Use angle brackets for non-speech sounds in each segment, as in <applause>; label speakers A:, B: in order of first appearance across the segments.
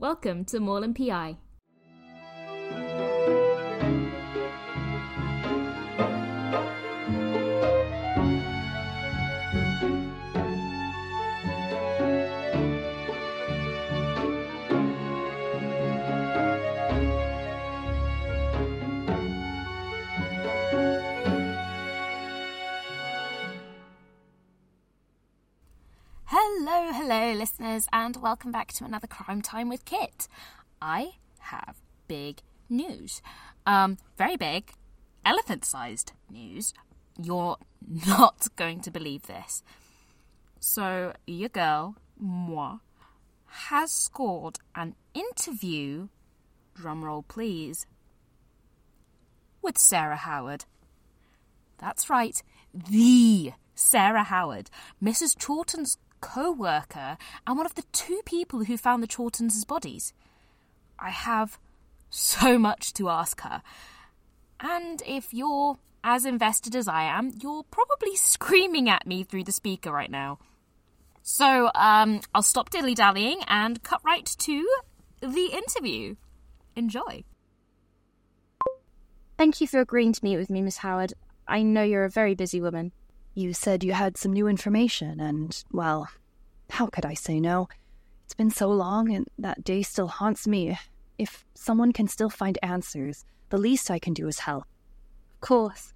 A: Welcome to Morland PI.
B: Hello, hello, listeners, and welcome back to another Crime Time with Kit. I have big news. Um, very big, elephant sized news. You're <laughs> not going to believe this. So, your girl, moi, has scored an interview, drumroll please, with Sarah Howard. That's right, the Sarah Howard, Mrs. Chawton's co worker and one of the two people who found the Chawtons' bodies. I have so much to ask her. And if you're as invested as I am, you're probably screaming at me through the speaker right now. So um, I'll stop dilly dallying and cut right to the interview. Enjoy.
C: Thank you for agreeing to meet with me, Miss Howard. I know you're a very busy woman.
D: You said you had some new information, and, well, how could I say no? It's been so long, and that day still haunts me. If someone can still find answers, the least I can do is help.
C: Of course.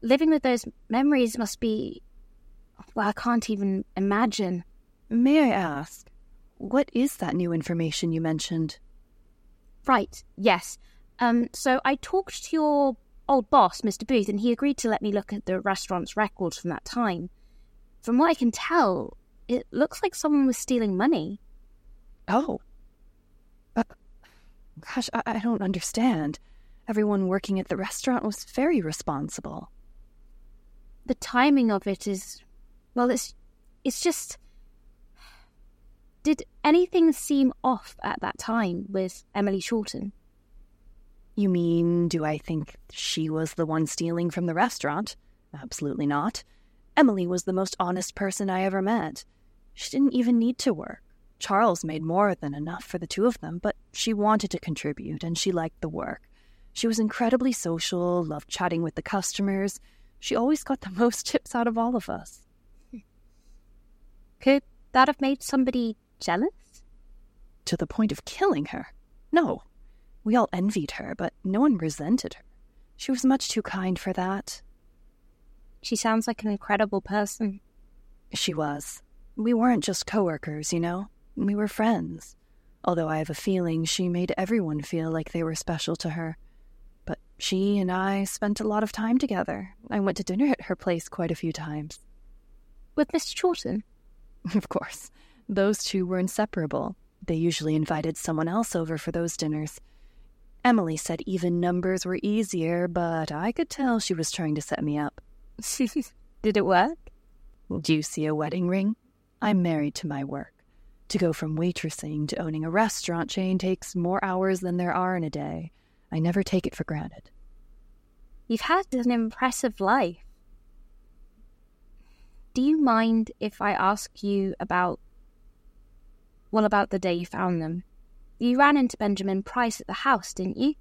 C: Living with those memories must be. Well, I can't even imagine.
D: May I ask, what is that new information you mentioned?
C: Right, yes. Um, so I talked to your old boss, Mr. Booth, and he agreed to let me look at the restaurant's records from that time. From what I can tell, it looks like someone was stealing money.
D: Oh. Uh, gosh, I, I don't understand. Everyone working at the restaurant was very responsible.
C: The timing of it is. Well, it's. It's just. <sighs> Did anything seem off at that time with Emily Chawton?
D: You mean, do I think she was the one stealing from the restaurant? Absolutely not. Emily was the most honest person I ever met. She didn't even need to work. Charles made more than enough for the two of them, but she wanted to contribute and she liked the work. She was incredibly social, loved chatting with the customers. She always got the <laughs> most tips out of all of us.
C: Could that have made somebody jealous?
D: To the point of killing her? No. We all envied her, but no one resented her. She was much too kind for that.
C: She sounds like an incredible person.
D: She was. We weren't just coworkers, you know? We were friends. Although I have a feeling she made everyone feel like they were special to her. But she and I spent a lot of time together. I went to dinner at her place quite a few times.
C: With Mr. Chawton? <laughs>
D: Of course. Those two were inseparable. They usually invited someone else over for those dinners. Emily said even numbers were easier, but I could tell she was trying to set me up. <laughs>
C: Did it work?
D: Do you see a wedding ring? I'm married to my work. To go from waitressing to owning a restaurant chain takes more hours than there are in a day. I never take it for granted.
C: You've had an impressive life. Do you mind if I ask you about. Well, about the day you found them? You ran into Benjamin Price at the house, didn't you?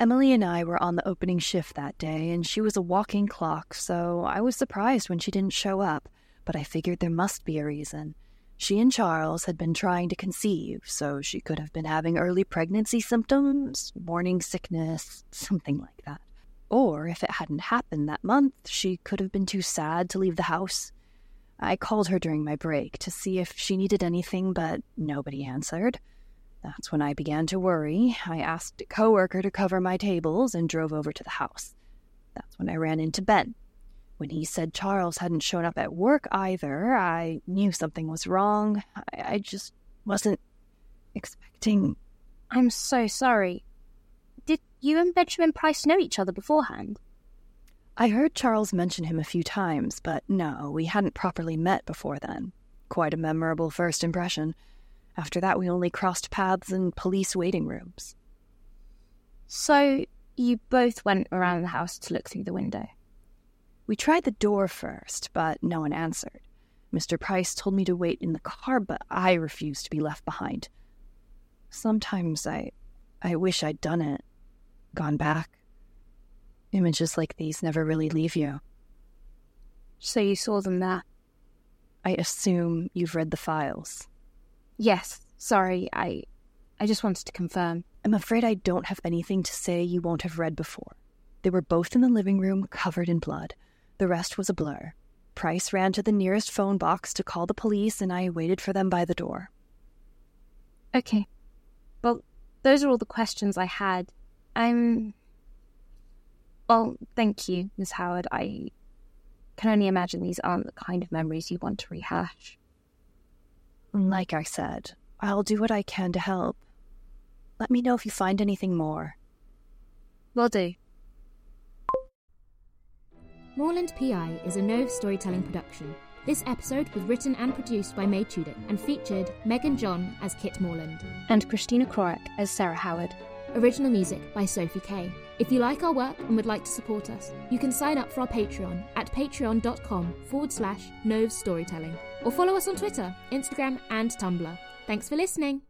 D: Emily and I were on the opening shift that day, and she was a walking clock, so I was surprised when she didn't show up but I figured there must be a reason. She and Charles had been trying to conceive, so she could have been having early pregnancy symptoms, morning sickness, something like that. Or if it hadn't happened that month, she could have been too sad to leave the house. I called her during my break to see if she needed anything, but nobody answered. That's when I began to worry. I asked a coworker to cover my tables and drove over to the house. That's when I ran into Ben. When he said Charles hadn't shown up at work either, I knew something was wrong. I, I just wasn't expecting.
C: I'm so sorry. Did you and Benjamin Price know each other beforehand?
D: I heard Charles mention him a few times, but no, we hadn't properly met before then. Quite a memorable first impression. After that, we only crossed paths in police waiting rooms.
C: So, you both went around the house to look through the window?
D: We tried the door first, but no one answered. Mr. Price told me to wait in the car, but I refused to be left behind. Sometimes I. I wish I'd done it. Gone back. Images like these never really leave you.
C: So you saw them there?
D: I assume you've read the files.
C: Yes. Sorry, I. I just wanted to confirm.
D: I'm afraid I don't have anything to say you won't have read before. They were both in the living room, covered in blood. The rest was a blur. Price ran to the nearest phone box to call the police, and I waited for them by the door.
C: Okay. Well, those are all the questions I had. I'm. Well, thank you, Miss Howard. I can only imagine these aren't the kind of memories you want to rehash.
D: Like I said, I'll do what I can to help. Let me know if you find anything more.
C: Will do.
B: Morland PI is a Knoves storytelling production. This episode was written and produced by May Toudic and featured Megan John as Kit Morland.
C: And Christina Krawec as Sarah Howard.
B: Original music by Sophie Kay. If you like our work and would like to support us, you can sign up for our Patreon at patreon.com forward slash Knoves Storytelling or follow us on Twitter, Instagram, and Tumblr. Thanks for listening.